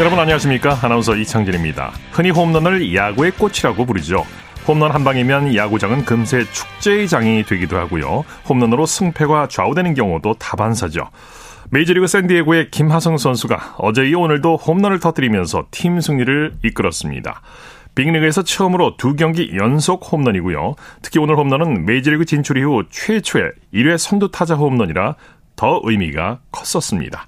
여러분 안녕하십니까? 아나운서 이창진입니다. 흔히 홈런을 야구의 꽃이라고 부르죠. 홈런 한 방이면 야구장은 금세 축제의 장이 되기도 하고요. 홈런으로 승패가 좌우되는 경우도 다반사죠. 메이저리그 샌디에고의 김하성 선수가 어제 이 오늘도 홈런을 터뜨리면서 팀 승리를 이끌었습니다. 빅리그에서 처음으로 두 경기 연속 홈런이고요. 특히 오늘 홈런은 메이저리그 진출 이후 최초의 1회 선두 타자 홈런이라 더 의미가 컸었습니다.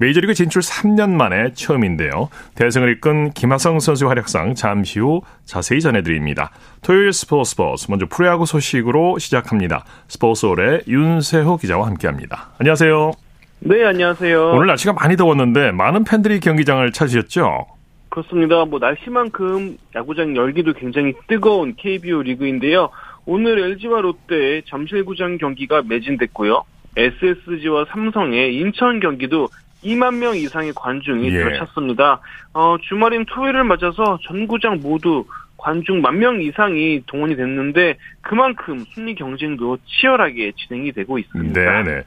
메이저리그 진출 3년 만에 처음인데요. 대승을 이끈 김하성 선수의 활약상 잠시 후 자세히 전해드립니다. 토요일 스포츠 스포츠 먼저 프로야구 소식으로 시작합니다. 스포츠홀의 윤세호 기자와 함께합니다. 안녕하세요. 네, 안녕하세요. 오늘 날씨가 많이 더웠는데 많은 팬들이 경기장을 찾으셨죠? 그렇습니다. 뭐 날씨만큼 야구장 열기도 굉장히 뜨거운 KBO 리그인데요. 오늘 LG와 롯데의 잠실구장 경기가 매진됐고요. SSG와 삼성의 인천 경기도 2만 명 이상의 관중이 예. 들어찼습니다. 어, 주말인 토요일을 맞아서 전구장 모두 관중 만 명 이상이 동원이 됐는데 그만큼 순위 경쟁도 치열하게 진행이 되고 있습니다. 네네.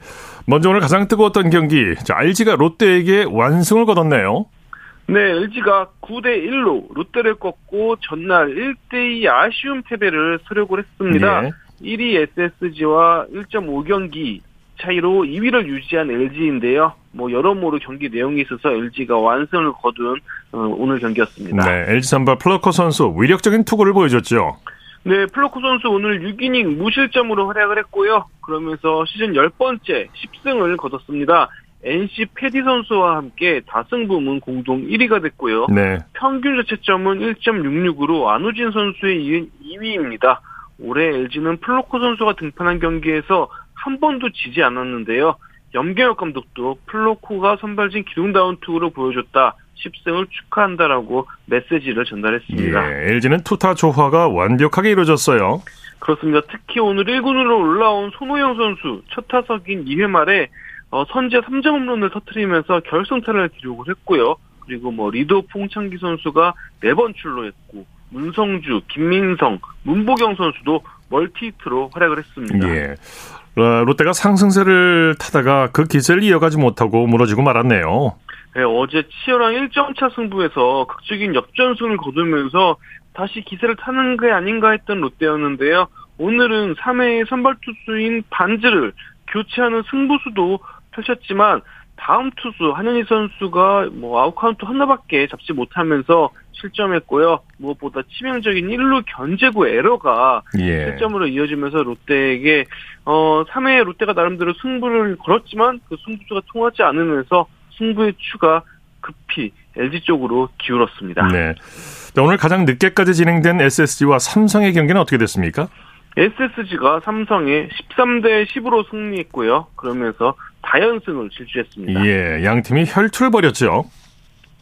먼저 오늘 가장 뜨거웠던 경기. 자, LG가 롯데에게 완승을 거뒀네요. 네, LG가 9대 1로 롯데를 꺾고 전날 1대 2 아쉬운 패배를 수력을 했습니다. 예. 1위 SSG와 1.5경기 차이로 2위를 유지한 LG인데요. 뭐 여러모로 경기 내용에 있어서 LG가 완승을 거둔 어, 오늘 경기였습니다. 네, LG 선발 플럿코 선수 위력적인 투구를 보여줬죠. 네, 플럿코 선수 오늘 6이닝 무실점으로 활약을 했고요. 그러면서 시즌 10번째 10승을 거뒀습니다. NC 페디 선수와 함께 다승 부문 공동 1위가 됐고요. 네. 평균 자책점은 1.66으로 안우진 선수에 이은 2위입니다. 올해 LG는 플럿코 선수가 등판한 경기에서 한 번도 지지 않았는데요. 염경엽 감독도 플럿코가 선발진 기둥다운 투구로 보여줬다. 10승을 축하한다라고 메시지를 전달했습니다. 예, LG는 투타 조화가 완벽하게 이루어졌어요. 그렇습니다. 특히 오늘 1군으로 올라온 손호영 선수 첫 타석인 2회 말에 어, 선제 3점 홈런을 터트리면서 결승타를 기록을 했고요. 그리고 뭐 리더 홍창기 선수가 4번 출루했고 문성주, 김민성, 문보경 선수도 멀티히트로 활약을 했습니다. 예. 어, 롯데가 상승세를 타다가 그 기세를 이어가지 못하고 무너지고 말았네요. 네, 어제 치열한 1점차 승부에서 극적인 역전승을 거두면서 다시 기세를 타는 게 아닌가 했던 롯데였는데요. 오늘은 3회의 선발 투수인 반즈를 교체하는 승부수도 펼쳤지만 다음 투수 한현희 선수가 뭐 아웃카운트 하나밖에 잡지 못하면서 실점했고요. 무엇보다 치명적인 1루 견제구 에러가 예. 실점으로 이어지면서 롯데에게 어 3회 롯데가 나름대로 승부를 걸었지만 그 승부수가 통하지 않으면서 승부의 추가 급히 LG 쪽으로 기울었습니다. 네. 자, 오늘 가장 늦게까지 진행된 SSG와 삼성의 경기는 어떻게 됐습니까? SSG가 삼성에 13대 10으로 승리했고요. 그러면서 다연승을 질주했습니다. 예, 양 팀이 혈투를 벌였죠.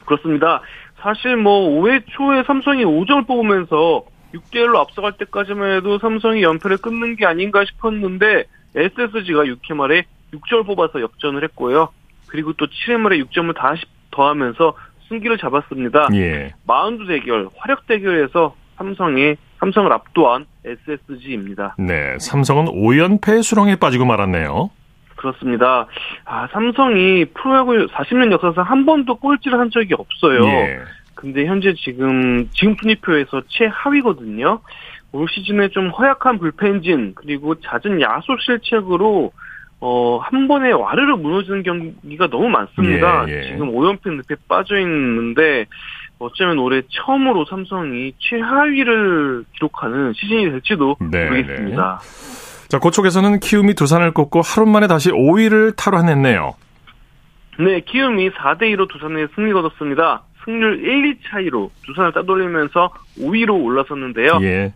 그렇습니다. 사실 뭐 5회 초에 삼성이 5점을 뽑으면서 6대 1로 앞서갈 때까지만 해도 삼성이 연패를 끊는 게 아닌가 싶었는데 SSG가 6회 말에 6점을 뽑아서 역전을 했고요. 그리고 또 7회 말에 6점을 다시 더하면서 승기를 잡았습니다. 예. 마운드 대결, 화력 대결에서 삼성이 삼성을 압도한 SSG입니다. 네, 삼성은 5연패 수렁에 빠지고 말았네요. 그렇습니다. 아, 삼성이 프로야구 40년 역사상 한 번도 꼴찌를 한 적이 없어요. 예. 근데 현재 지금 지금 순위표에서 최하위거든요. 올 시즌에 좀 허약한 불펜진 그리고 잦은 야수 실책으로 어, 한 번에 와르르 무너지는 경기가 너무 많습니다. 예, 예. 지금 5연패 늪에 빠져 있는데 어쩌면 올해 처음으로 삼성이 최하위를 기록하는 시즌이 될지도 네, 모르겠습니다. 자, 고쪽에서는 키움이 두산을 꺾고 하루 만에 다시 5위를 탈환했네요. 네, 키움이 4대2로 두산에 승리 거뒀습니다. 승률 1, 2 차이로 두산을 따돌리면서 5위로 올라섰는데요. 예.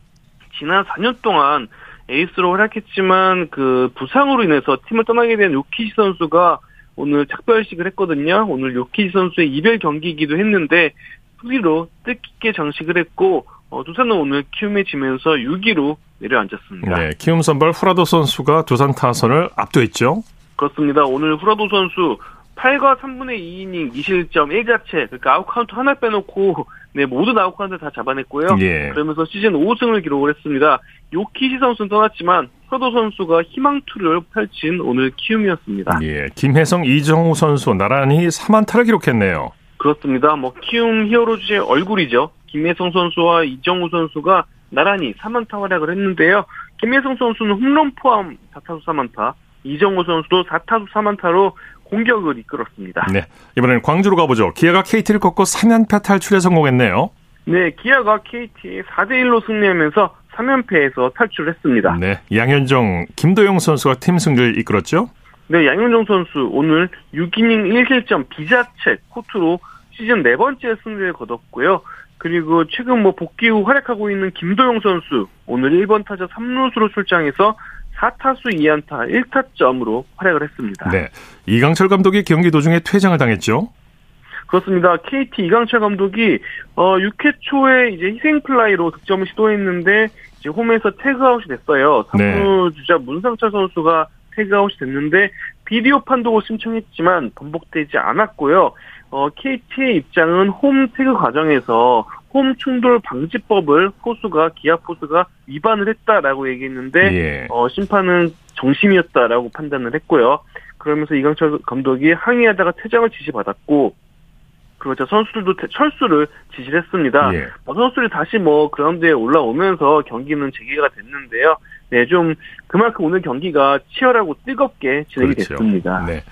지난 4년 동안 에이스로 활약했지만 그 부상으로 인해서 팀을 떠나게 된 요키시 선수가 오늘 작별식을 했거든요. 오늘 요키시 선수의 이별 경기이기도 했는데 승리로 뜻깊게 장식을 했고 어, 두산은 오늘 키움에 지면서 6위로 내려앉았습니다. 네, 키움 선발 후라도 선수가 두산 타선을 압도했죠. 그렇습니다. 오늘 후라도 선수 8과 3분의 2이닝 2실점 1자책 그러니까 아웃카운트 하나 빼놓고 네 모든 아웃카운트 다 잡아냈고요. 예. 그러면서 시즌 5승을 기록을 했습니다. 요키시 선수는 떠났지만 후라도 선수가 희망투를 펼친 오늘 키움이었습니다. 예, 김혜성, 이정후 선수 나란히 3안타를 기록했네요. 그렇습니다. 뭐 키움 히어로즈의 얼굴이죠. 김혜성 선수와 이정후 선수가 나란히 3안타 활약을 했는데요. 김혜성 선수는 홈런 포함 4타수 3안타, 이정우 선수도 4타수 3안타로 공격을 이끌었습니다. 네. 이번에는 광주로 가보죠. 기아가 KT를 꺾고 3연패 탈출에 성공했네요. 네, 기아가 KT에 4대 1로 승리하면서 3연패에서 탈출했습니다. 네. 양현종, 김도영 선수가 팀 승리를 이끌었죠? 네, 양현종 선수 오늘 6이닝 1실점 비자체 코트로 시즌 네 번째 승리를 거뒀고요. 그리고 최근 뭐 복귀 후 활약하고 있는 김도영 선수 오늘 1번 타자 3루수로 출장해서 4타수 2안타 1타점으로 활약을 했습니다. 네. 이강철 감독이 경기 도중에 퇴장을 당했죠? 그렇습니다. KT 이강철 감독이 어 6회 초에 이제 희생 플라이로 득점을 시도했는데 이제 홈에서 태그아웃이 됐어요. 3루 네. 주자 문상철 선수가 태그아웃이 됐는데 비디오 판독을 신청했지만 번복되지 않았고요. 어 KT의 입장은 홈 태그 과정에서 홈 충돌 방지법을 포수가 기아 포수가 위반을 했다라고 얘기했는데 예. 어, 심판은 정심이었다라고 판단을 했고요. 그러면서 이강철 감독이 항의하다가 퇴장을 지시받았고, 그러자 선수들도 태- 철수를 지시를 했습니다. 예. 어, 선수들이 다시 뭐 그라운드에 올라오면서 경기는 재개가 됐는데요. 네, 좀 그만큼 오늘 경기가 치열하고 뜨겁게 진행이 그렇죠. 됐습니다. 네.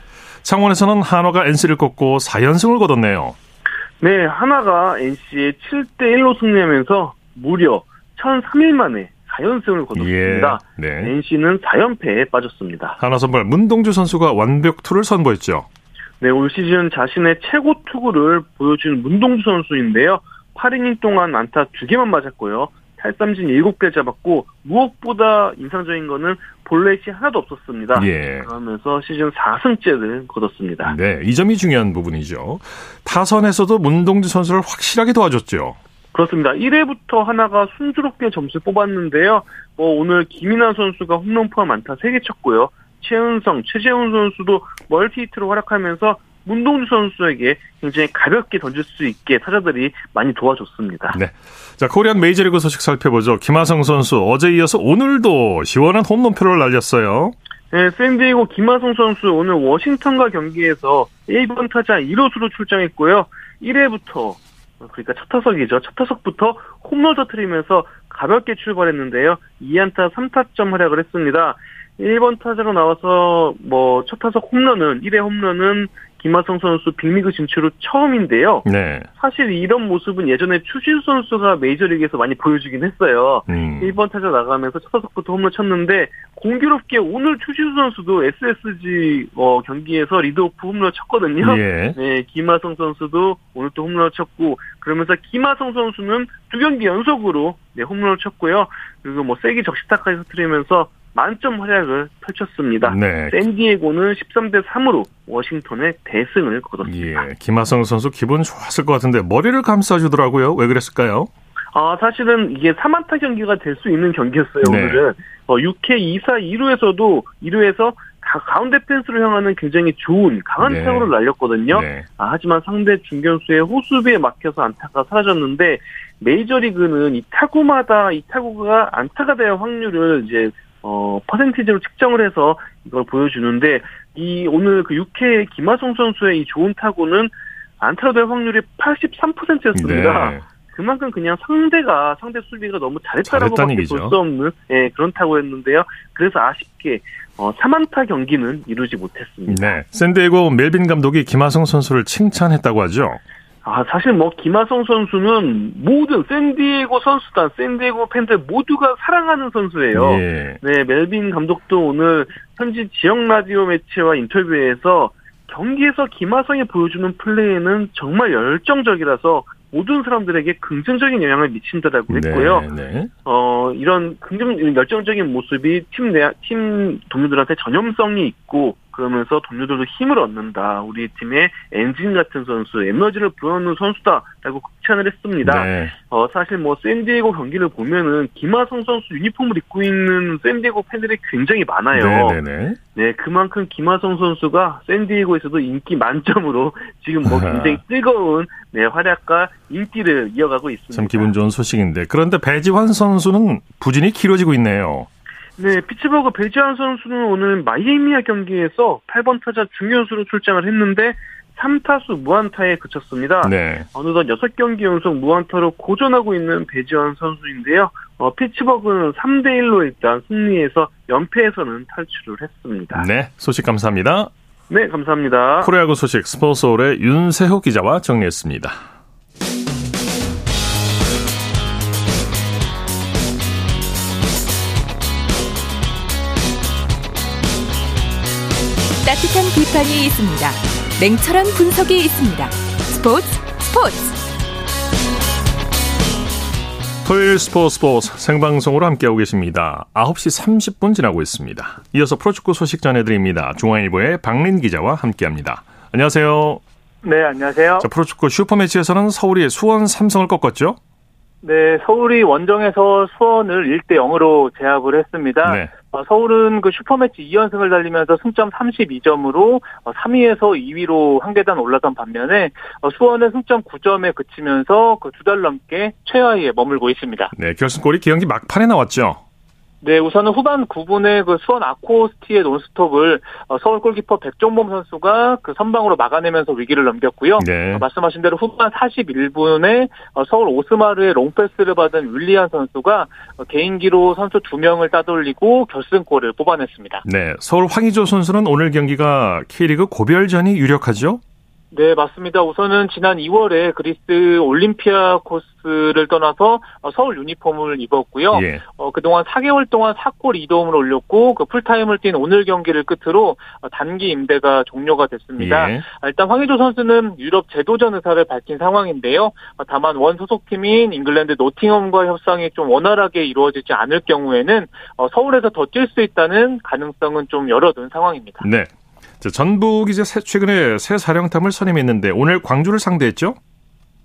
창원에서는 한화가 NC를 꺾고 4연승을 거뒀네요. 네, 하나가 NC의 7대 1로 승리하면서 무려 1003일 만에 4연승을 거뒀습니다. 예. 네. NC는 4연패에 빠졌습니다. 한화 선발 문동주 선수가 완벽 투를 선보였죠. 네, 올 시즌 자신의 최고 투구를 보여준 문동주 선수인데요. 8이닝 동안 안타 2개만 맞았고요. 탈삼진 7개 잡았고 무엇보다 인상적인 거는 볼넷이 하나도 없었습니다. 예. 그러면서 시즌 4승째를 거뒀습니다. 네, 이 점이 중요한 부분이죠. 타선에서도 문동주 선수를 확실하게 도와줬죠. 그렇습니다. 1회부터 하나가 순조롭게 점수를 뽑았는데요. 뭐 오늘 김인환 선수가 홈런 포함 안타 3개 쳤고요. 최은성, 최재훈 선수도 멀티히트로 활약하면서 문동주 선수에게 굉장히 가볍게 던질 수 있게 타자들이 많이 도와줬습니다. 네. 자, 코리안 메이저리그 소식 살펴보죠. 김하성 선수 어제 이어서 오늘도 시원한 홈런표를 날렸어요. 네, 샌디에고 김하성 선수 오늘 워싱턴과 경기에서 1번 타자 1호수로 출장했고요. 1회부터 그러니까 첫 타석이죠. 첫 타석부터 홈런 터트리면서 가볍게 출발했는데요. 2안타 3타점 활약을 했습니다. 1번 타자로 나와서 뭐 첫 타석 홈런은 1회 홈런은 김하성 선수 빅리그 진출 후 처음인데요. 네. 사실 이런 모습은 예전에 추신수 선수가 메이저리그에서 많이 보여주긴 했어요. 음. 1번 타자 나가면서 첫 타석부터 홈런 쳤는데 공교롭게 오늘 추신수 선수도 SSG 어, 경기에서 리드오프 홈런 쳤거든요. 예. 네, 김하성 선수도 오늘 또 홈런을 쳤고 그러면서 김하성 선수는 두 경기 연속으로 네, 홈런을 쳤고요. 그리고 뭐 세기 적시타까지 터뜨리면서 만점 활약을 펼쳤습니다. 네. 샌디에고는 13대 3으로 워싱턴에 대승을 거뒀습니다. 예. 김하성 선수 기분 좋았을 것 같은데 머리를 감싸주더라고요. 왜 그랬을까요? 아, 사실은 이게 3안타 경기가 될 수 있는 경기였어요, 네. 오늘은. 어, 6회 2사 2루에서도 2루에서 가운데 펜스로 향하는 굉장히 좋은 강한 네. 타구를 날렸거든요. 네. 아, 하지만 상대 중견수의 호수비에 막혀서 안타가 사라졌는데 메이저리그는 이 타구마다 이 타구가 안타가 될 확률을 이제 어 퍼센티지로 측정을 해서 이걸 보여주는데 이 오늘 그 6회 김하성 선수의 이 좋은 타구는 안타로 될 확률이 83%였습니다. 네. 그만큼 그냥 상대가 상대 수비가 너무 잘했다라고 밖에 잘했다는 볼 얘기죠. 수 없는 예, 그런 타구였는데요. 그래서 아쉽게 어, 3안타 경기는 이루지 못했습니다. 네. 샌디에고 멜빈 감독이 김하성 선수를 칭찬했다고 하죠. 아, 사실 뭐, 김하성 선수는 모든 샌디에고 선수단, 샌디에고 팬들 모두가 사랑하는 선수예요. 예. 네, 멜빈 감독도 오늘 현지 지역 라디오 매체와 인터뷰에서 경기에서 김하성이 보여주는 플레이는 정말 열정적이라서 모든 사람들에게 긍정적인 영향을 미친다라고 했고요. 네, 네. 어, 이런 긍정, 열정적인 모습이 팀 내, 팀 동료들한테 전염성이 있고, 그러면서 동료들도 힘을 얻는다. 우리 팀의 엔진 같은 선수, 에너지를 불어넣는 선수다라고 극찬을 했습니다. 네. 어, 사실 뭐 샌디에고 경기를 보면은 김하성 선수 유니폼을 입고 있는 샌디에고 팬들이 굉장히 많아요. 네, 네, 네. 네, 그만큼 김하성 선수가 샌디에고에서도 인기 만점으로 지금 뭐 굉장히 뜨거운 네, 활약과 인기를 이어가고 있습니다. 참 기분 좋은 소식인데 그런데 배지환 선수는 부진이 길어지고 있네요. 네, 피츠버그 배지환 선수는 오늘 마이애미와 경기에서 8번 타자 중견수로 출장을 했는데 3타수 무안타에 그쳤습니다. 네. 어느덧 6경기 연속 무안타로 고전하고 있는 배지환 선수인데요. 어, 피츠버그는 3대1로 일단 승리해서 연패에서는 탈출을 했습니다. 네, 소식 감사합니다. 네, 감사합니다. 프로야구 소식 스포츠홀의 윤세호 기자와 정리했습니다. 따뜻한 비판이 있습니다. 냉철한 분석이 있습니다. 스포츠 스포츠 토요일 스포츠 스포츠 생방송으로 함께하고 계십니다. 9시 30분 지나고 있습니다. 이어서 프로축구 소식 전해드립니다. 중앙일보의 박린 기자와 함께합니다. 안녕하세요. 네, 안녕하세요. 자, 프로축구 슈퍼매치에서는 서울이 수원 삼성을 꺾었죠? 네, 서울이 원정에서 수원을 1대 0으로 제압을 했습니다. 네. 어, 서울은 그 슈퍼매치 2연승을 달리면서 승점 32점으로 3위에서 2위로 한 계단 올라선 반면에 어, 수원은 승점 9점에 그치면서 그 두 달 넘게 최하위에 머물고 있습니다. 네, 결승골이 경기 막판에 나왔죠? 네, 우선은 후반 9분에 그 수원 아코스티의 논스톱을 어, 서울 골키퍼 백종범 선수가 그 선방으로 막아내면서 위기를 넘겼고요. 네. 어, 말씀하신 대로 후반 41분에 어, 서울 오스마르의 롱패스를 받은 윌리안 선수가 개인기로 선수 2명을 따돌리고 결승골을 뽑아냈습니다. 네, 서울 황의조 선수는 오늘 경기가 K리그 고별전이 유력하죠? 네, 맞습니다. 우선은 지난 2월에 그리스 올림피아코스를 떠나서 어, 서울 유니폼을 입었고요. 예. 어, 그동안 4개월 동안 4골 2도움을 올렸고 그 풀타임을 뛴 오늘 경기를 끝으로 어, 단기 임대가 종료가 됐습니다. 예. 아, 일단 황의조 선수는 유럽 재도전 의사를 밝힌 상황인데요. 어, 다만 원 소속팀인 잉글랜드 노팅엄과 협상이 좀 원활하게 이루어지지 않을 경우에는 어, 서울에서 더 뛸 수 있다는 가능성은 좀 열어둔 상황입니다. 네. 자, 전북 이제 새- 최근에 새 사령탑을 선임했는데 오늘 광주를 상대했죠?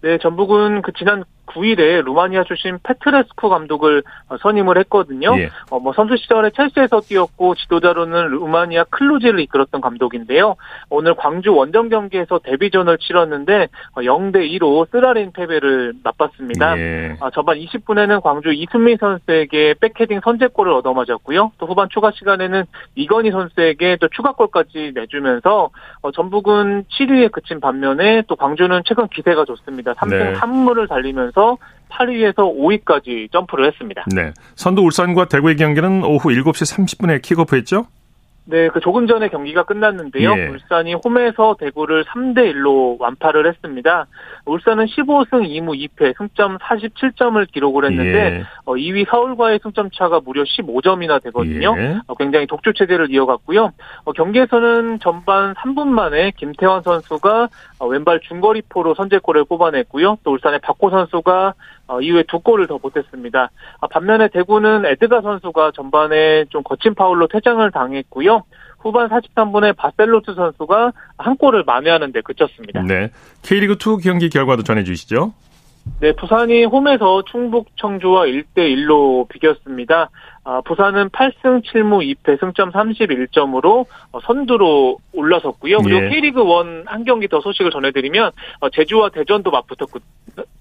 네, 전북은 그 지난 9일에 루마니아 출신 페트레스쿠 감독을 어, 선임을 했거든요. 예. 어, 뭐 선수 시절에 첼시에서 뛰었고 지도자로는 루마니아 클루지를 이끌었던 감독인데요. 오늘 광주 원정 경기에서 데뷔전을 치렀는데 어, 0대 2로 쓰라린 패배를 맛봤습니다. 예. 아, 전반 20분에는 광주 이순미 선수에게 백헤딩 선제골을 얻어맞았고요. 또 후반 추가 시간에는 이건희 선수에게 또 추가골까지 내주면서 어, 전북은 7위에 그친 반면에 또 광주는 최근 기세가 좋습니다. 3승 네. 3무를 달리면서 8위에서 5위까지 점프를 했습니다. 네. 선두 울산과 대구의 경기는 오후 7시 30분에 킥오프했죠? 네, 그 조금 전에 경기가 끝났는데요. 예. 울산이 홈에서 대구를 3대 1로 완파를 했습니다. 울산은 15승 2무 2패, 승점 47점을 기록을 했는데 예. 어, 2위 서울과의 승점 차가 무려 15점이나 되거든요. 예. 어, 굉장히 독주 체제를 이어갔고요. 어, 경기에서는 전반 3분 만에 김태환 선수가 어, 왼발 중거리포로 선제골을 뽑아냈고요. 또 울산의 박호 선수가 어, 이후에 두 골을 더 보탰습니다. 아, 반면에 대구는 에드가 선수가 전반에 좀 거친 파울로 퇴장을 당했고요. 후반 43분에 바셀로트 선수가 한 골을 만회하는 데 그쳤습니다. 네. K리그2 경기 결과도 전해주시죠? 네, 부산이 홈에서 충북 청주와 1대1로 비겼습니다. 아, 부산은 8승 7무 2패 승점 31점으로 어, 선두로 올라섰고요. 그리고 예. K리그 1 한 경기 더 소식을 전해드리면 어, 제주와 대전도 맞붙었고,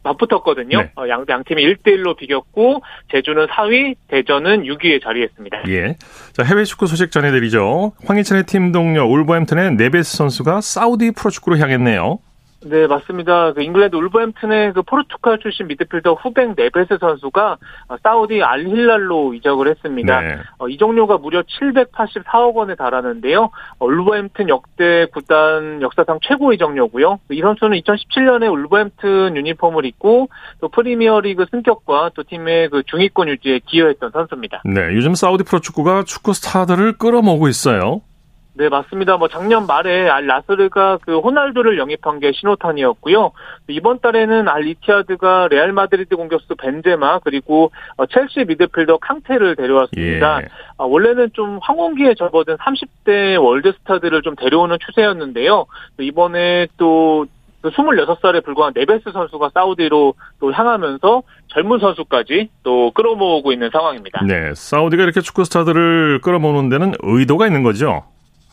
맞붙었거든요. 네. 어, 양, 양 팀이 1대1로 비겼고 제주는 4위, 대전은 6위에 자리했습니다. 예. 자, 해외 축구 소식 전해드리죠. 황희찬의 팀 동료 울버햄튼의 네베스 선수가 사우디 프로축구로 향했네요. 네, 맞습니다. 그 잉글랜드 울버햄튼의 그 포르투갈 출신 미드필더 후벵 네베스 선수가 어, 사우디 알힐랄로 이적을 했습니다. 네. 어, 이적료가 무려 784억 원에 달하는데요. 어, 울버햄튼 역대 구단 역사상 최고 이적료고요. 이 선수는 2017년에 울버햄튼 유니폼을 입고 또 프리미어리그 승격과 또 팀의 그 중위권 유지에 기여했던 선수입니다. 네. 요즘 사우디 프로축구가 축구 스타들을 끌어모으고 있어요. 네, 맞습니다. 뭐 작년 말에 알 나스르가 그 호날두를 영입한 게 신호탄이었고요. 이번 달에는 알 이티아드가 레알 마드리드 공격수 벤제마 그리고 어, 첼시 미드필더 캉테를 데려왔습니다. 예. 아, 원래는 좀 황혼기에 접어든 30대 월드 스타들을 좀 데려오는 추세였는데요. 또 이번에 또 26살에 불과한 네베스 선수가 사우디로 또 향하면서 젊은 선수까지 또 끌어모으고 있는 상황입니다. 네. 사우디가 이렇게 축구 스타들을 끌어모으는 데는 의도가 있는 거죠.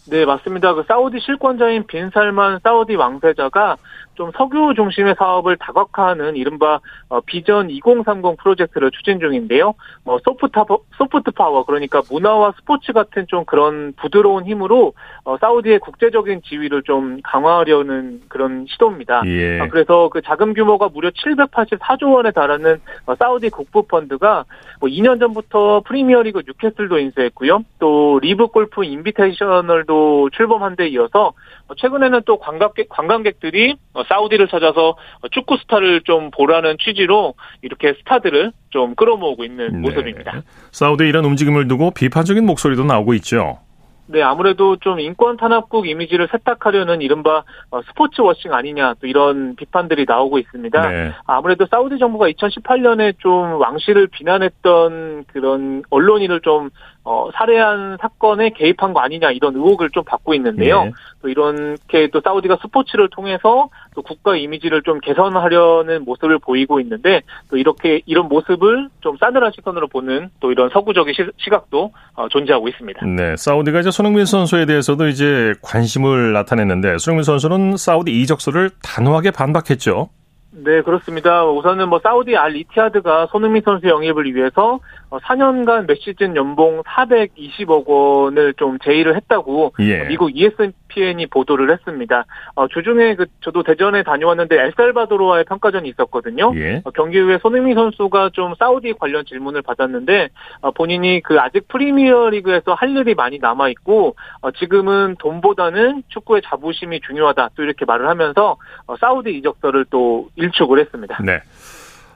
네, 맞습니다. 그 사우디 실권자인 빈 살만 사우디 왕세자가 좀 석유 중심의 사업을 다각화하는 이른바 어, 비전 2030 프로젝트를 추진 중인데요. 뭐 소프트 소프트 파워 그러니까 문화와 스포츠 같은 좀 그런 부드러운 힘으로 어, 사우디의 국제적인 지위를 좀 강화하려는 그런 시도입니다. 예. 아, 그래서 그 자금 규모가 무려 784조 원에 달하는 어, 사우디 국부 펀드가 뭐 2년 전부터 프리미어리그 뉴캐슬도 인수했고요. 또 리브 골프 인비테이셔널도 출범한 데 이어서 어, 최근에는 또 관광객 관광객들이 어, 사우디를 찾아서 축구 스타를 좀 보라는 취지로 이렇게 스타들을 좀 끌어모으고 있는 네. 모습입니다. 사우디의 이런 움직임을 두고 비판적인 목소리도 나오고 있죠. 네, 아무래도 좀 인권 탄압국 이미지를 세탁하려는 이른바 어, 스포츠 워싱 아니냐 또 이런 비판들이 나오고 있습니다. 네. 아무래도 사우디 정부가 2018년에 좀 왕실을 비난했던 그런 언론인을 좀 어, 살해한 사건에 개입한 거 아니냐 이런 의혹을 좀 받고 있는데요. 예. 또 이렇게 또 사우디가 스포츠를 통해서 또 국가 이미지를 좀 개선하려는 모습을 보이고 있는데 또 이렇게 이런 모습을 좀 싸늘한 시선으로 보는 또 이런 서구적인 시, 각도 어, 존재하고 있습니다. 네, 사우디가 이제 손흥민 선수에 대해서도 이제 관심을 나타냈는데 손흥민 선수는 사우디 이적서를 단호하게 반박했죠. 네, 그렇습니다. 우선은 뭐 사우디 알 이티하드가 손흥민 선수 영입을 위해서 4년간 몇 시즌 연봉 420억 원을 좀 제의를 했다고 예. 미국 ESPN이 보도를 했습니다. 어, 주중에 그 저도 대전에 다녀왔는데 엘살바도르와의 평가전이 있었거든요. 예. 어, 경기 후에 손흥민 선수가 좀 사우디 관련 질문을 받았는데 어, 본인이 그 아직 프리미어 리그에서 할 일이 많이 남아 있고 어, 지금은 돈보다는 축구의 자부심이 중요하다 또 이렇게 말을 하면서 어, 사우디 이적서를 또 일축을 했습니다. 네.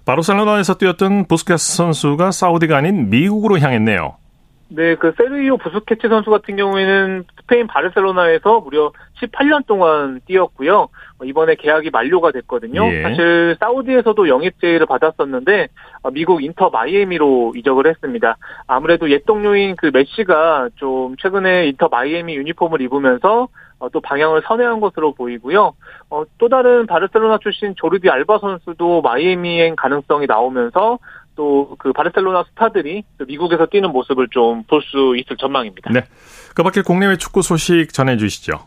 바르셀로나에서 뛰었던 부스케스 선수가 사우디가 아닌 미국으로 향했네요. 네, 그 세르이오 부스케치 선수 같은 경우에는 스페인 바르셀로나에서 무려 18년 동안 뛰었고요. 어, 이번에 계약이 만료가 됐거든요. 예. 사실 사우디에서도 영입 제의를 받았었는데 어, 미국 인터 마이애미로 이적을 했습니다. 아무래도 옛 동료인 그 메시가 좀 최근에 인터 마이애미 유니폼을 입으면서 어, 또 방향을 선회한 것으로 보이고요. 어, 또 다른 바르셀로나 출신 조르디 알바 선수도 마이애미행 가능성이 나오면서 또 그 바르셀로나 스타들이 또 미국에서 뛰는 모습을 좀 볼 수 있을 전망입니다. 네. 그 밖에 국내외 축구 소식 전해주시죠.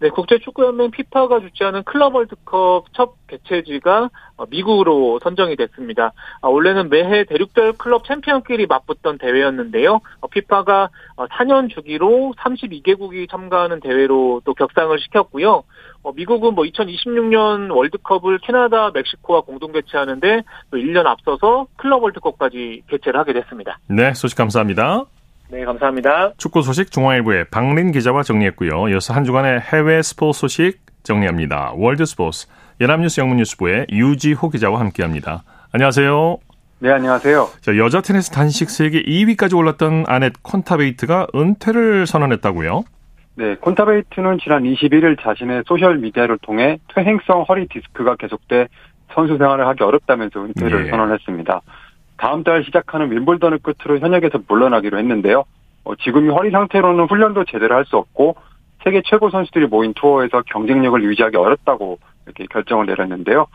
네, 국제축구연맹 피파가 주최하는 클럽 월드컵 첫 개최지가 어, 미국으로 선정이 됐습니다. 아, 원래는 매해 대륙별 클럽 챔피언끼리 맞붙던 대회였는데요. 어, 피파가 4년 주기로 32개국이 참가하는 대회로 또 격상을 시켰고요. 어, 미국은 뭐 2026년 월드컵을 캐나다, 멕시코와 공동 개최하는데 또 1년 앞서서 클럽 월드컵까지 개최를 하게 됐습니다. 네, 소식 감사합니다. 네, 감사합니다. 축구 소식 중앙일보의 박린 기자와 정리했고요. 이어서 한 주간의 해외 스포츠 소식 정리합니다. 월드 스포츠 연합뉴스 영문뉴스부의 유지호 기자와 함께합니다. 안녕하세요. 네, 안녕하세요. 자, 여자 테니스 단식 세계 2위까지 올랐던 아넷 콘타베이트가 은퇴를 선언했다고요? 네, 콘타베이트는 지난 21일 자신의 소셜 미디어를 통해 퇴행성 허리 디스크가 계속돼 선수 생활을 하기 어렵다면서 은퇴를 예. 선언했습니다. 다음 달 시작하는 윔블던을 끝으로 현역에서 물러나기로 했는데요. 어, 지금 이 허리 상태로는 훈련도 제대로 할 수 없고 세계 최고 선수들이 모인 투어에서 경쟁력을 유지하기 어렵다고 이렇게 결정을 내렸는데요.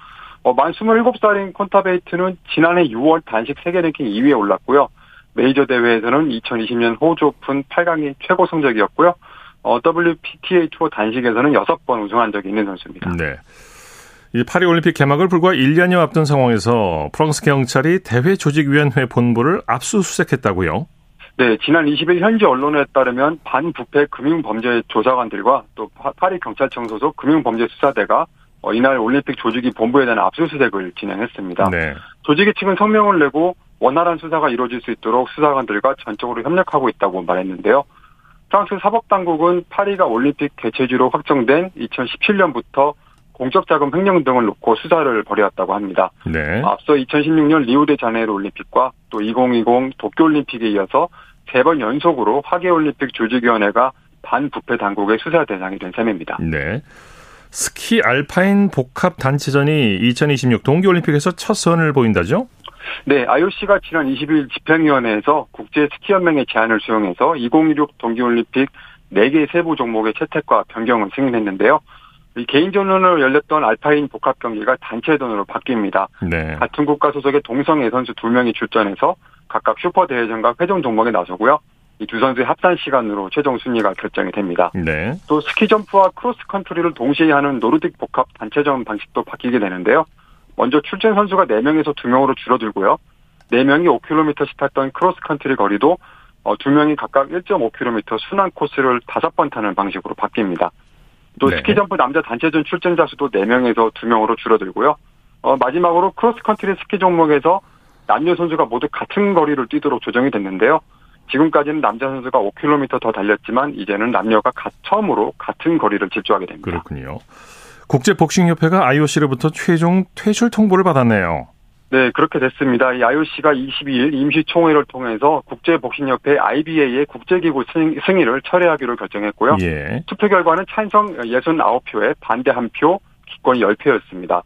어, 만 27살인 콘타베이트는 지난해 6월 단식 세계 랭킹 2위에 올랐고요. 메이저 대회에서는 2020년 호주 오픈 8강이 최고 성적이었고요. 어, WTA 투어 단식에서는 6번 우승한 적이 있는 선수입니다. 네. 이 파리올림픽 개막을 불과 1년여 앞둔 상황에서 프랑스 경찰이 대회조직위원회 본부를 압수수색했다고요? 네, 지난 20일 현지 언론에 따르면 반부패 금융범죄 조사관들과 또 파- 파리 경찰청 소속 금융범죄수사대가 어, 이날 올림픽 조직위 본부에 대한 압수수색을 진행했습니다. 네. 조직위 측은 성명을 내고 원활한 수사가 이루어질 수 있도록 수사관들과 전적으로 협력하고 있다고 말했는데요. 프랑스 사법당국은 파리가 올림픽 개최지로 확정된 2017년부터 공적자금 횡령 등을 놓고 수사를 벌여왔다고 합니다. 네. 앞서 2016년 리우데자네이루 올림픽과 또 2020 도쿄올림픽에 이어서 세 번 연속으로 하계올림픽 조직위원회가 반부패 당국의 수사 대상이 된 셈입니다. 네. 스키 알파인 복합 단체전이 2026 동계올림픽에서 첫 선을 보인다죠? 네, IOC가 지난 20일 집행위원회에서 국제 스키 연맹의 제안을 수용해서 2026 동계올림픽 4개 세부 종목의 채택과 변경을 승인했는데요. 이 개인전으로 열렸던 알파인 복합 경기가 단체전으로 바뀝니다. 네. 같은 국가 소속의 동성의 선수 2명이 출전해서 각각 슈퍼 대회전과 회전 종목에 나서고요. 이 두 선수의 합산 시간으로 최종 순위가 결정이 됩니다. 네. 또 스키 점프와 크로스 컨트리를 동시에 하는 노르딕 복합 단체전 방식도 바뀌게 되는데요. 먼저 출전 선수가 4명에서 2명으로 줄어들고요. 4명이 5km씩 탔던 크로스 컨트리 거리도 어, 2명이 각각 1.5km 순환 코스를 5번 타는 방식으로 바뀝니다. 또 네. 스키 점프 남자 단체전 출전자 수도 4명에서 2명으로 줄어들고요. 어, 마지막으로 크로스 컨트리 스키 종목에서 남녀 선수가 모두 같은 거리를 뛰도록 조정이 됐는데요. 지금까지는 남자 선수가 5km 더 달렸지만 이제는 남녀가 가- 처음으로 같은 거리를 질주하게 됩니다. 그렇군요. 국제복싱협회가 IOC로부터 최종 퇴출 통보를 받았네요. 네, 그렇게 됐습니다. 이 IOC가 22일 임시총회를 통해서 국제복싱협회 IBA의 국제기구 승- 승인을 철회하기로 결정했고요. 예. 투표 결과는 찬성 69표에 반대 1표, 기권이 10표였습니다.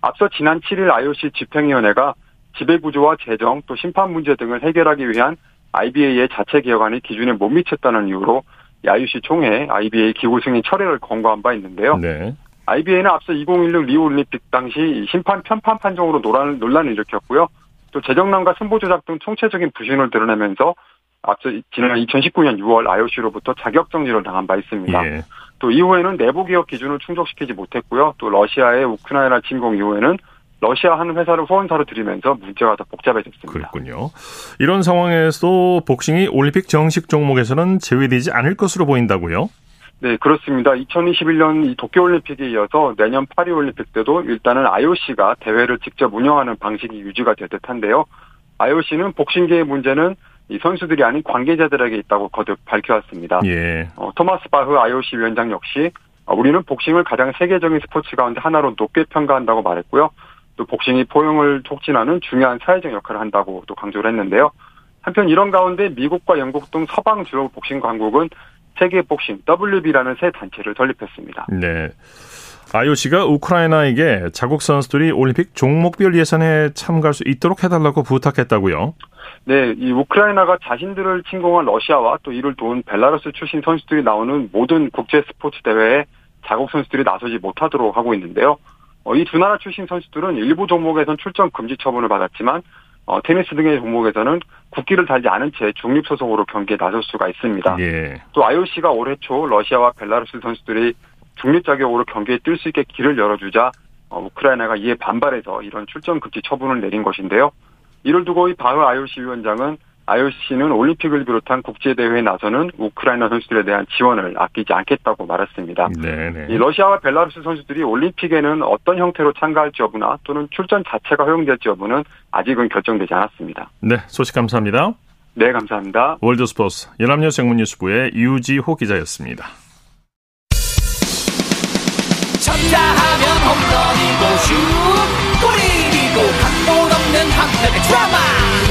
앞서 지난 7일 IOC 집행위원회가 지배구조와 재정 또 심판 문제 등을 해결하기 위한 IBA의 자체 개혁안이 기준에 못 미쳤다는 이유로 이 IOC 총회 IBA 기구 승인 철회를 권고한 바 있는데요. 네. IBA는 앞서 2016 리우 올림픽 당시 이 심판 편판 판정으로 논란, 논란을 일으켰고요. 또 재정난과 승부 조작 등 총체적인 부신을 드러내면서 앞서 지난 2019년 6월 IOC로부터 자격 정지를 당한 바 있습니다. 예. 또 이후에는 내부 개혁 기준을 충족시키지 못했고요. 또 러시아의 우크라이나 침공 이후에는 러시아 한 회사를 후원사로 들이면서 문제가 더 복잡해졌습니다. 그렇군요. 이런 상황에서 복싱이 올림픽 정식 종목에서는 제외되지 않을 것으로 보인다고요? 네, 그렇습니다. 2021년 이 도쿄올림픽에 이어서 내년 파리올림픽 때도 일단은 IOC가 대회를 직접 운영하는 방식이 유지가 될 듯한데요. IOC는 복싱계의 문제는 이 선수들이 아닌 관계자들에게 있다고 거듭 밝혀왔습니다. 예. 어, 토마스 바흐 IOC 위원장 역시 어, 우리는 복싱을 가장 세계적인 스포츠 가운데 하나로 높게 평가한다고 말했고요. 또 복싱이 포용을 촉진하는 중요한 사회적 역할을 한다고 또 강조를 했는데요. 한편 이런 가운데 미국과 영국 등 서방 주요 복싱 강국은 세계 복싱 WB라는 새 단체를 설립했습니다. 네. IOC가 우크라이나에게 자국 선수들이 올림픽 종목별 예선에 참가할 수 있도록 해달라고 부탁했다고요? 네, 이 우크라이나가 자신들을 침공한 러시아와 또 이를 도운 벨라루스 출신 선수들이 나오는 모든 국제 스포츠 대회에 자국 선수들이 나서지 못하도록 하고 있는데요. 어, 이두 나라 출신 선수들은 일부 종목에선 출전 금지 처분을 받았지만 어, 테니스 등의 종목에서는 국기를 달지 않은 채 중립 소속으로 경기에 나설 수가 있습니다. 예. 또 IOC가 올해 초 러시아와 벨라루스 선수들이 중립 자격으로 경기에 뛸 수 있게 길을 열어주자 어, 우크라이나가 이에 반발해서 이런 출전 금지 처분을 내린 것인데요. 이를 두고 이 바흐 IOC 위원장은 IOC는 올림픽을 비롯한 국제대회에 나서는 우크라이나 선수들에 대한 지원을 아끼지 않겠다고 말했습니다. 이 네네. 러시아와 벨라루스 선수들이 올림픽에는 어떤 형태로 참가할지 여부나 또는 출전 자체가 허용될지 여부는 아직은 결정되지 않았습니다. 네, 소식 감사합니다. 네, 감사합니다. 월드스포츠 연합뉴스 영문뉴스부의 유지호 기자였습니다. 쳤다 하면 홈런이고 슛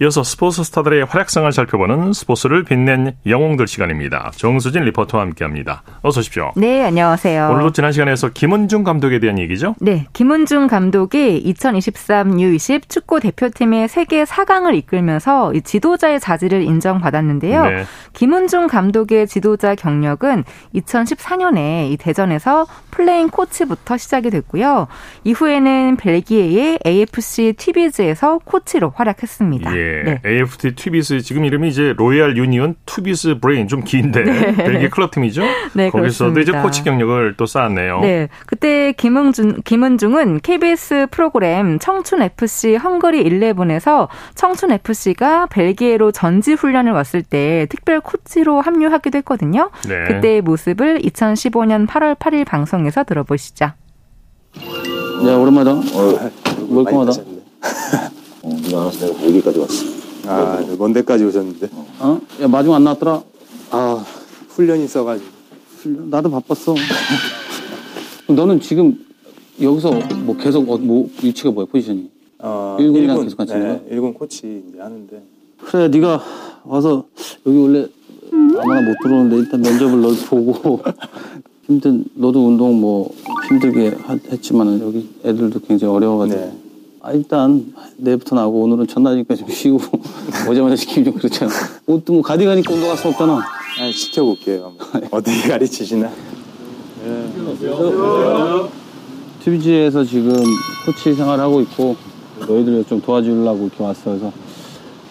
이어서 스포츠 스타들의 활약상을 살펴보는 스포츠를 빛낸 영웅들 시간입니다. 정수진 리포터와 함께합니다. 어서 오십시오. 네, 안녕하세요. 오늘도 지난 시간에 이어서 김은중 감독에 대한 얘기죠? 네, 김은중 감독이 2023 U20 축구 대표팀의 세계 4강을 이끌면서 이 지도자의 자질을 인정받았는데요. 네. 김은중 감독의 지도자 경력은 2014년에 이 대전에서 플레잉 코치부터 시작이 됐고요. 이후에는 벨기에의 AFC 튀비즈에서 코치로 활약했습니다. 예. 네. AFC 투비즈 지금 이름이 이제 로얄 유니온 투비즈 브레인 좀 긴데 벨기에 클럽 팀이죠? 네, 거기서도 이제 그렇습니다. 코치 경력을 또 쌓았네요. 네, 그때 김은중, 김은중은 KBS 프로그램 청춘 FC 헝거리 11에서 청춘 FC가 벨기에로 전지 훈련을 왔을 때 특별 코치로 합류하기도 했거든요. 네. 그때의 모습을 2015년 8월 8일 방송에서 들어보시죠. 야 오랜만이다. 어, 멀쩡하다. 어, 네가 알아서 내가 여기까지 왔어. 아, 네, 먼 데까지 오셨는데. 어? 야 마중 안 나왔더라. 아, 훈련이 있어가지고. 나도 바빴어. 너는 지금 여기서 뭐 계속 어, 뭐 위치가 뭐야 포지션이? 어, 일군이랑 일군, 계속 같이 있는 네, 거야? 일군 코치 이제 하는데. 그래 네가 와서 여기 원래 아무나 못 들어오는데 일단 면접을 널 보고 힘든 너도 운동 뭐 힘들게 하- 했지만 여기 애들도 굉장히 어려워가지고 네. 아 일단 내일부터 나오고 오늘은 첫날이니까 좀 쉬고 오자마자 시키면 좀 그렇잖아 옷도 뭐 가디건 입고 운동 갈수 없잖아 아, 시켜볼게요. 어떻게 가르치시나? TVG에서 지금 코치 생활하고 있고 너희들 좀 도와주려고 이렇게 왔어 그래서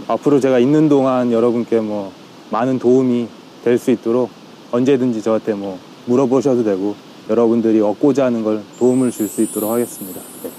앞으로 제가 있는 동안 여러분께 뭐 많은 도움이 될 수 있도록 언제든지 저한테 뭐 물어보셔도 되고 여러분들이 얻고자 하는 걸 도움을 줄 수 있도록 하겠습니다. 네.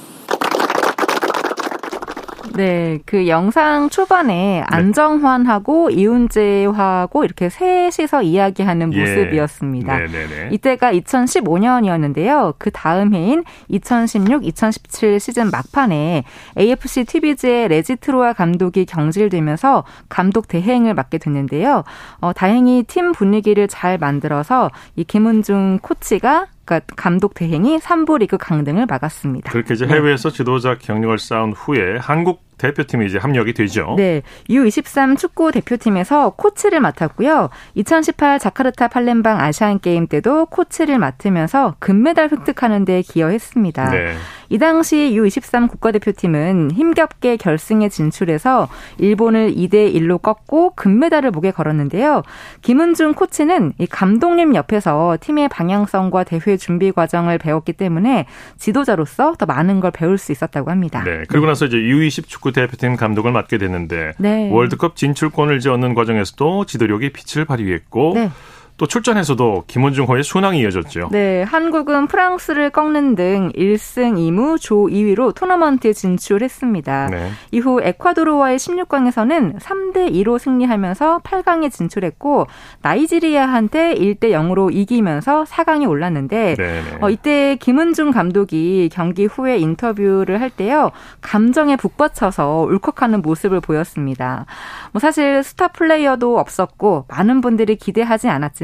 네, 그 영상 초반에 안정환하고 이훈재하고 이렇게 셋이서 이야기하는 예. 모습이었습니다. 네네네. 이때가 2015년이었는데요. 그 다음 해인 2016, 2017 시즌 막판에 AFC TV즈의 레지트로아 감독이 경질되면서 감독 대행을 맡게 됐는데요. 어, 다행히 팀 분위기를 잘 만들어서 이 김은중 코치가 그러니까 감독 대행이 3부 리그 강등을 막았습니다. 그렇게 이제 해외에서 지도자 경력을 쌓은 후에 한국 대표팀에 이제 합력이 되죠. 네, U23 축구 대표팀에서 코치를 맡았고요. 2018 자카르타 팔렘방 아시안 게임 때도 코치를 맡으면서 금메달 획득하는 데 기여했습니다. 네. 이 당시 U23 국가대표팀은 힘겹게 결승에 진출해서 일본을 2대 1로 꺾고 금메달을 목에 걸었는데요. 김은중 코치는 이 감독님 옆에서 팀의 방향성과 대회 준비 과정을 배웠기 때문에 지도자로서 더 많은 걸 배울 수 있었다고 합니다. 네. 그리고 나서 이제 U20 축구 대표팀 감독을 맡게 됐는데 네. 월드컵 진출권을 얻는 과정에서도 지도력이 빛을 발휘했고 네. 또 출전에서도 김원중호의 순항이 이어졌죠. 네, 한국은 프랑스를 꺾는 등 1승 2무 조 2위로 토너먼트에 진출했습니다. 네. 이후 에콰도르와의 16강에서는 3대 2로 승리하면서 8강에 진출했고 나이지리아한테 1대 0으로 이기면서 4강에 올랐는데 네네. 어, 이때 김은중 감독이 경기 후에 인터뷰를 할 때요 감정에 북받쳐서 울컥하는 모습을 보였습니다. 뭐 사실 스타 플레이어도 없었고 많은 분들이 기대하지 않았지만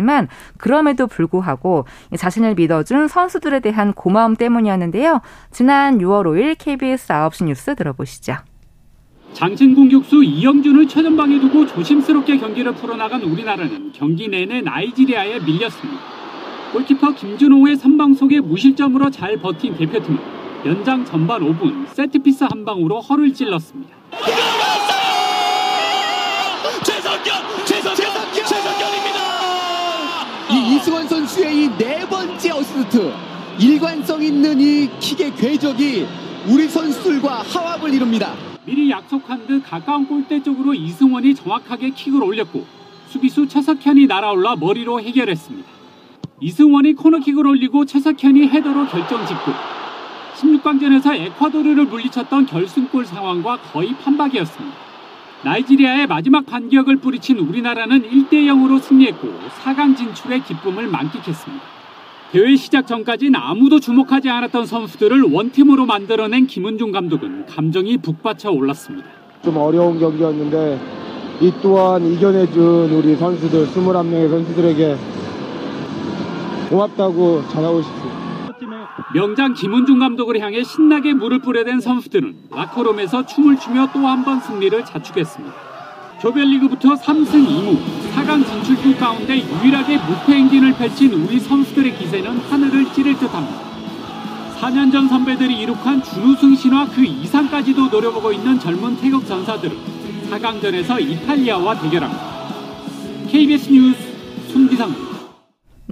그럼에도 불구하고 자신을 믿어준 선수들에 대한 고마움 때문이었는데요. 지난 6월 5일 KBS 9시 뉴스 들어보시죠. 장신 공격수 이영준을 최전방에 두고 조심스럽게 경기를 풀어나간 우리나라는 경기 내내 나이지리아에 밀렸습니다. 골키퍼 김준호의 선방 속에 무실점으로 잘 버틴 대표팀은 연장 전반 5분 세트피스 한 방으로 허를 찔렀습니다. 이 이승원 선수의 이 네 번째 어시스트, 일관성 있는 이 킥의 궤적이 우리 선수들과 화합을 이룹니다. 미리 약속한 듯 가까운 골대 쪽으로 이승원이 정확하게 킥을 올렸고 수비수 최석현이 날아올라 머리로 해결했습니다. 이승원이 코너킥을 올리고 최석현이 헤더로 결정 짓고 16강전에서 에콰도르를 물리쳤던 결승골 상황과 거의 판박이었습니다. 나이지리아의 마지막 반격을 뿌리친 우리나라는 1대 0으로 승리했고 4강 진출의 기쁨을 만끽했습니다. 대회 시작 전까진 아무도 주목하지 않았던 선수들을 원팀으로 만들어낸 김은중 감독은 감정이 북받쳐 올랐습니다. 좀 어려운 경기였는데 이 또한 이겨내준 우리 선수들 21명의 선수들에게 고맙다고 전하고 싶습니다. 명장 김은중 감독을 향해 신나게 물을 뿌려댄 선수들은 라커룸에서 춤을 추며 또 한 번 승리를 자축했습니다. 조별리그부터 3승 2무, 4강 진출팀 가운데 유일하게 무패 행진을 펼친 우리 선수들의 기세는 하늘을 찌를 듯합니다. 4년 전 선배들이 이룩한 준우승 신화 그 이상까지도 노려보고 있는 젊은 태극 전사들은 4강전에서 이탈리아와 대결합니다. KBS 뉴스 손기상입니다.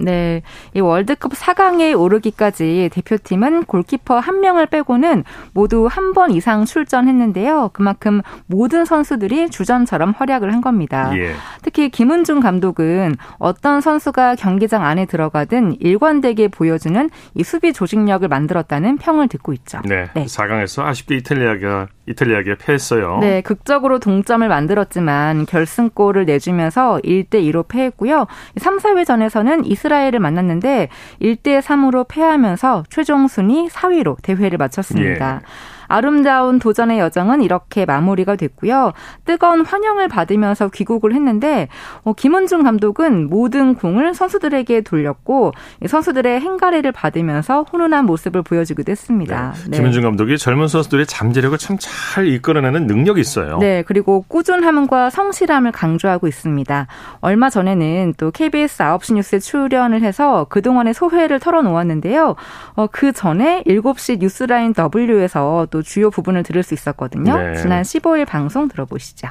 네. 이 월드컵 4강에 오르기까지 대표팀은 골키퍼 한 명을 빼고는 모두 한 번 이상 출전했는데요. 그만큼 모든 선수들이 주전처럼 활약을 한 겁니다. 예. 특히 김은중 감독은 어떤 선수가 경기장 안에 들어가든 일관되게 보여주는 이 수비 조직력을 만들었다는 평을 듣고 있죠. 네. 4강에서 아쉽게 이탈리아가 이탈리아에게 패했어요. 네, 극적으로 동점을 만들었지만 결승골을 내주면서 1대 2로 패했고요. 3, 4회전에서는 이스라엘을 만났는데 1대 3으로 패하면서 최종 순위 4위로 대회를 마쳤습니다. 예. 아름다운 도전의 여정은 이렇게 마무리가 됐고요. 뜨거운 환영을 받으면서 귀국을 했는데 어, 김은중 감독은 모든 공을 선수들에게 돌렸고 선수들의 행가래를 받으면서 훈훈한 모습을 보여주기도 했습니다. 네. 김은중 감독이 젊은 선수들의 잠재력을 참 잘 이끌어내는 능력이 있어요. 네, 그리고 꾸준함과 성실함을 강조하고 있습니다. 얼마 전에는 또 KBS 9시 뉴스에 출연을 해서 그동안의 소회를 털어놓았는데요. 어, 그 전에 7시 뉴스라인 W에서 또 주요 부분을 들을 수 있었거든요. 네. 지난 15일 방송 들어보시죠.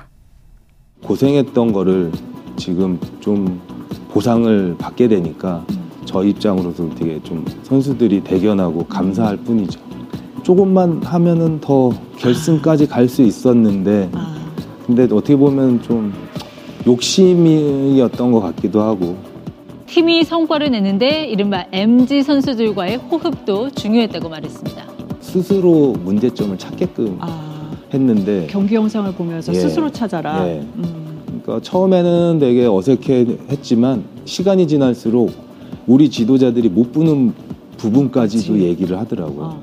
고생했던 거를 지금 좀 보상을 받게 되니까 저 입장으로서 되게 좀 선수들이 대견하고 감사할 뿐이죠. 조금만 하면은 더 결승까지 갈 수 있었는데 근데 어떻게 보면 좀 욕심이었던 것 같기도 하고 팀이 성과를 내는데 이른바 MG 선수들과의 호흡도 중요했다고 말했습니다. 스스로 문제점을 찾게끔 아, 했는데 경기 영상을 보면서 예, 스스로 찾아라. 예. 음. 그러니까 처음에는 되게 어색했지만 시간이 지날수록 우리 지도자들이 못 부는 부분까지도 그치. 얘기를 하더라고요. 어.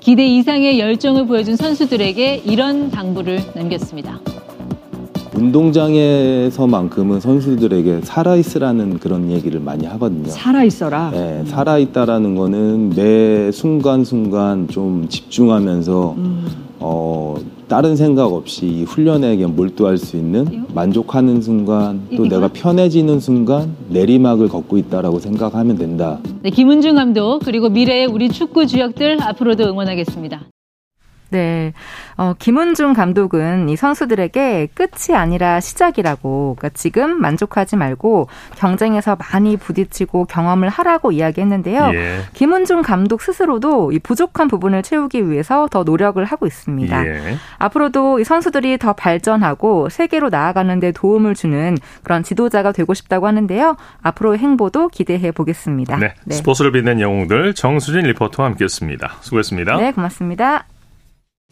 기대 이상의 열정을 보여준 선수들에게 이런 당부를 남겼습니다. 운동장에서만큼은 선수들에게 살아있으라는 그런 얘기를 많이 하거든요. 살아있어라? 네, 살아있다라는 거는 매 순간순간 좀 집중하면서, 음. 어, 다른 생각 없이 훈련에 몰두할 수 있는 만족하는 순간 또 내가 편해지는 순간 내리막을 걷고 있다라고 생각하면 된다. 네, 김은중 감독 그리고 미래의 우리 축구 주역들 앞으로도 응원하겠습니다. 네. 어, 김은중 감독은 이 선수들에게 끝이 아니라 시작이라고, 그러니까 지금 만족하지 말고 경쟁에서 많이 부딪히고 경험을 하라고 이야기했는데요. 예. 김은중 감독 스스로도 이 부족한 부분을 채우기 위해서 더 노력을 하고 있습니다. 예. 앞으로도 이 선수들이 더 발전하고 세계로 나아가는데 도움을 주는 그런 지도자가 되고 싶다고 하는데요. 앞으로의 행보도 기대해 보겠습니다. 네. 네. 스포츠를 빛낸 영웅들 정수진 리포터와 함께했습니다. 수고했습니다. 네, 고맙습니다.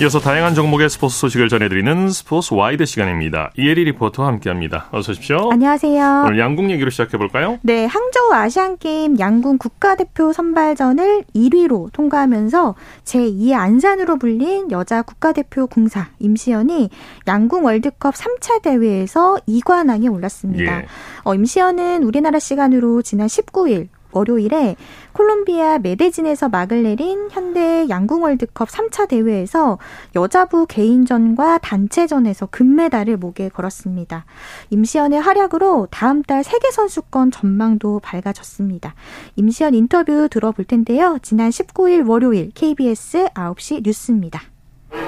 이어서 다양한 종목의 스포츠 소식을 전해드리는 스포츠 와이드 시간입니다. 이혜리 리포터와 함께합니다. 어서 오십시오. 안녕하세요. 오늘 양궁 얘기로 시작해볼까요? 네, 항저우 아시안게임 양궁 국가대표 선발전을 1위로 통과하면서 제2의 안산으로 불린 여자 국가대표 궁사 임시현이 양궁 월드컵 3차 대회에서 2관왕에 올랐습니다. 예. 어, 임시현은 우리나라 시간으로 지난 19일 월요일에 콜롬비아 메데진에서 막을 내린 현대 양궁 월드컵 3차 대회에서 여자부 개인전과 단체전에서 금메달을 목에 걸었습니다. 임시연의 활약으로 다음 달 세계 선수권 전망도 밝아졌습니다. 임시연 인터뷰 들어볼 텐데요. 지난 19일 월요일 KBS 9시 뉴스입니다.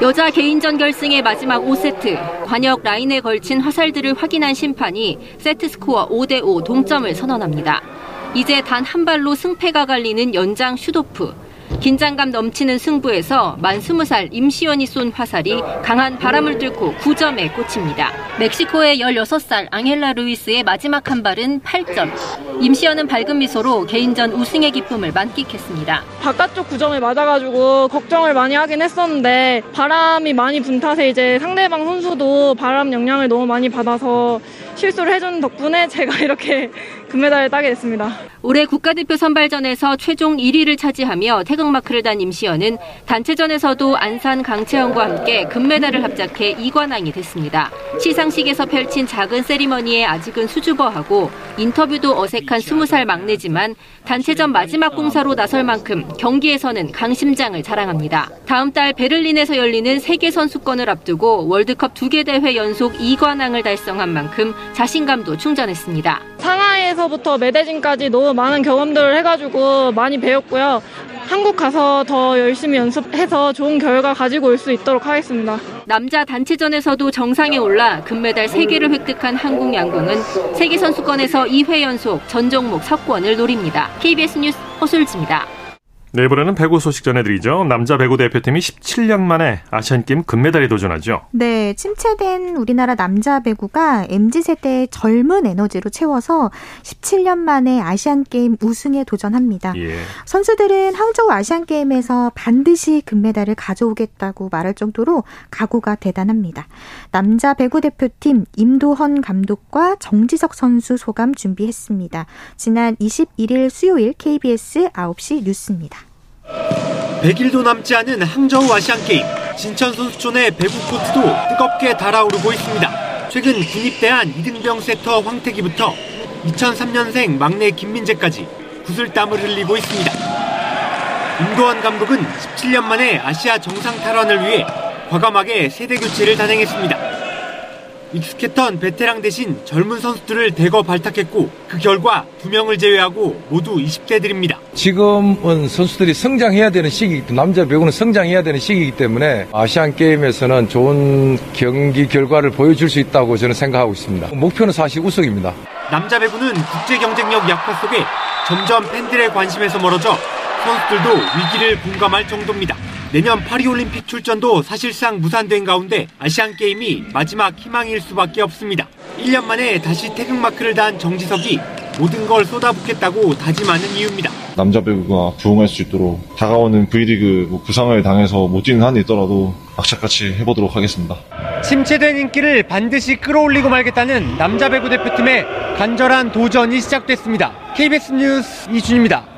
여자 개인전 결승의 마지막 5세트 관역 라인에 걸친 화살들을 확인한 심판이 세트 스코어 5대5 동점을 선언합니다. 이제 단 한 발로 승패가 갈리는 연장 shoot-off. 긴장감 넘치는 승부에서 만 20살 임시현이 쏜 화살이 강한 바람을 뚫고 9점에 꽂힙니다. 멕시코의 16살 앙헬라 루이스의 마지막 한 발은 8점. 임시현은 밝은 미소로 개인전 우승의 기쁨을 만끽했습니다. 바깥쪽 9점을 맞아가지고 걱정을 많이 하긴 했었는데 바람이 많이 분 탓에 이제 상대방 선수도 바람 영향을 너무 많이 받아서 실수를 해준 덕분에 제가 이렇게 금메달을 따게 됐습니다. 올해 국가대표 선발전에서 최종 1위를 차지하며 태극마크를 단 임시연은 단체전에서도 안산 강채영과 함께 금메달을 합작해 2관왕이 됐습니다. 시상식에서 펼친 작은 세리머니에 아직은 수줍어하고 인터뷰도 어색한 20살 막내지만 단체전 마지막 공사로 나설 만큼 경기에서는 강심장을 자랑합니다. 다음 달 베를린에서 열리는 세계 선수권을 앞두고 월드컵 두 개 대회 연속 2관왕을 달성한 만큼 자신감도 충전했습니다. 상하 이에서부터 메데진까지 너무 많은 경험들을 해가지고 많이 배웠고요. 한국 가서 더 열심히 연습해서 좋은 결과 가지고 올 수 있도록 하겠습니다. 남자 단체전에서도 정상에 올라 금메달 3개를 획득한 한국 양궁은 세계선수권에서 2회 연속 전 종목 석권을 노립니다. KBS 뉴스 허술지입니다. 네, 이번에는 배구 소식 전해드리죠. 남자 배구 대표팀이 17년 만에 아시안게임 금메달에 도전하죠. 네, 침체된 우리나라 남자 배구가 MZ세대의 젊은 에너지로 채워서 17년 만에 아시안게임 우승에 도전합니다. 예. 선수들은 항저우 아시안게임에서 반드시 금메달을 가져오겠다고 말할 정도로 각오가 대단합니다. 남자 배구 대표팀 임도헌 감독과 정지석 선수 소감 준비했습니다. 지난 21일 수요일 KBS 9시 뉴스입니다. 100일도 남지 않은 항저우 아시안게임 진천 선수촌의 배구 코트도 뜨겁게 달아오르고 있습니다. 최근 군입대한 이등병 세터 황태기부터 2003년생 막내 김민재까지 구슬땀을 흘리고 있습니다. 임도환 감독은 17년 만에 아시아 정상 탈환을 위해 과감하게 세대 교체를 단행했습니다. 익숙했던 베테랑 대신 젊은 선수들을 대거 발탁했고 그 결과 두 명을 제외하고 모두 20대들입니다. 지금은 선수들이 성장해야 되는 시기, 남자 배구는 성장해야 되는 시기이기 때문에 아시안 게임에서는 좋은 경기 결과를 보여줄 수 있다고 저는 생각하고 있습니다. 목표는 사실 우승입니다. 남자 배구는 국제 경쟁력 약화 속에 점점 팬들의 관심에서 멀어져 선수들도 위기를 공감할 정도입니다. 내년 파리올림픽 출전도 사실상 무산된 가운데 아시안게임이 마지막 희망일 수밖에 없습니다. 1년 만에 다시 태극마크를 단 정지석이 모든 걸 쏟아붓겠다고 다짐하는 이유입니다. 남자 배구가 부흥할 수 있도록 다가오는 V리그 뭐 부상을 당해서 못 뛰는 한이 있더라도 악착같이 해보도록 하겠습니다. 침체된 인기를 반드시 끌어올리고 말겠다는 남자 배구 대표팀의 간절한 도전이 시작됐습니다. KBS 뉴스 이준입니다.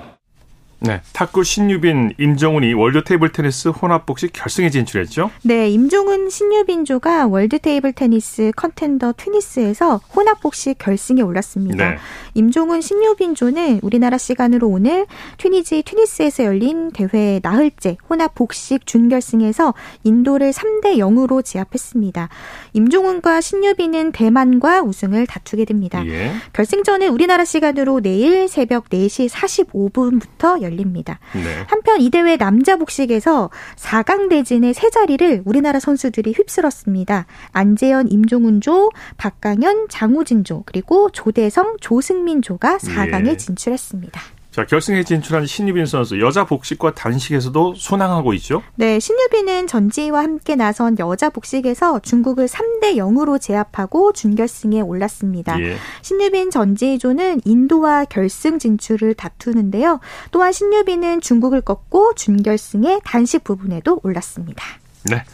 네, 탁구 신유빈, 임종훈이 World Table Tennis 혼합 복식 결승에 진출했죠. 네, 임종훈, 신유빈조가 World Table Tennis Contender 튀니스에서 혼합 복식 결승에 올랐습니다. 네. 임종훈, 신유빈조는 우리나라 시간으로 오늘 튀니지 튀니스에서 열린 대회 나흘째 혼합 복식 준결승에서 인도를 3대 0으로 제압했습니다. 임종훈과 신유빈은 대만과 우승을 다투게 됩니다. 예. 결승전은 우리나라 시간으로 내일 새벽 4시 45분부터 열립니다. 네. 한편 이 대회 남자 복식에서 4강 대진의 세 자리를 우리나라 선수들이 휩쓸었습니다. 안재현, 임종훈조, 박강현, 장우진조 그리고 조대성, 조승민조가 4강에 예. 진출했습니다. 자, 결승에 진출한 신유빈 선수 여자 복식과 단식에서도 순항하고 있죠. 네, 신유빈은 전지희와 함께 나선 여자 복식에서 중국을 3대 0으로 제압하고 준결승에 올랐습니다. 예. 신유빈 전지희조는 인도와 결승 진출을 다투는데요. 또한 신유빈은 중국을 꺾고 준결승에 단식 부분에도 올랐습니다. 네.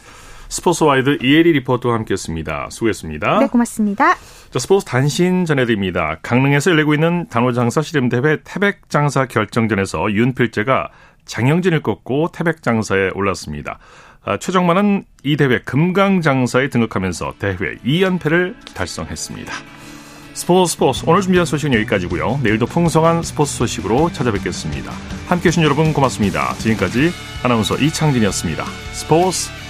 스포츠 wide 이혜리 리포터와 함께했습니다. 수고했습니다. 네, 고맙습니다. 자, 스포츠 단신 전해드립니다. 강릉에서 열리고 있는 단오장사 씨름대회 태백장사 결정전에서 윤필재가 장영진을 꺾고 태백장사에 올랐습니다. 아, 최정만은 이 대회 금강장사에 등극하면서 대회 2연패를 달성했습니다. 스포츠 스포츠 오늘 준비한 소식은 여기까지고요. 내일도 풍성한 스포츠 소식으로 찾아뵙겠습니다. 함께해 주신 여러분 고맙습니다. 지금까지 아나운서 이창진이었습니다. 스포츠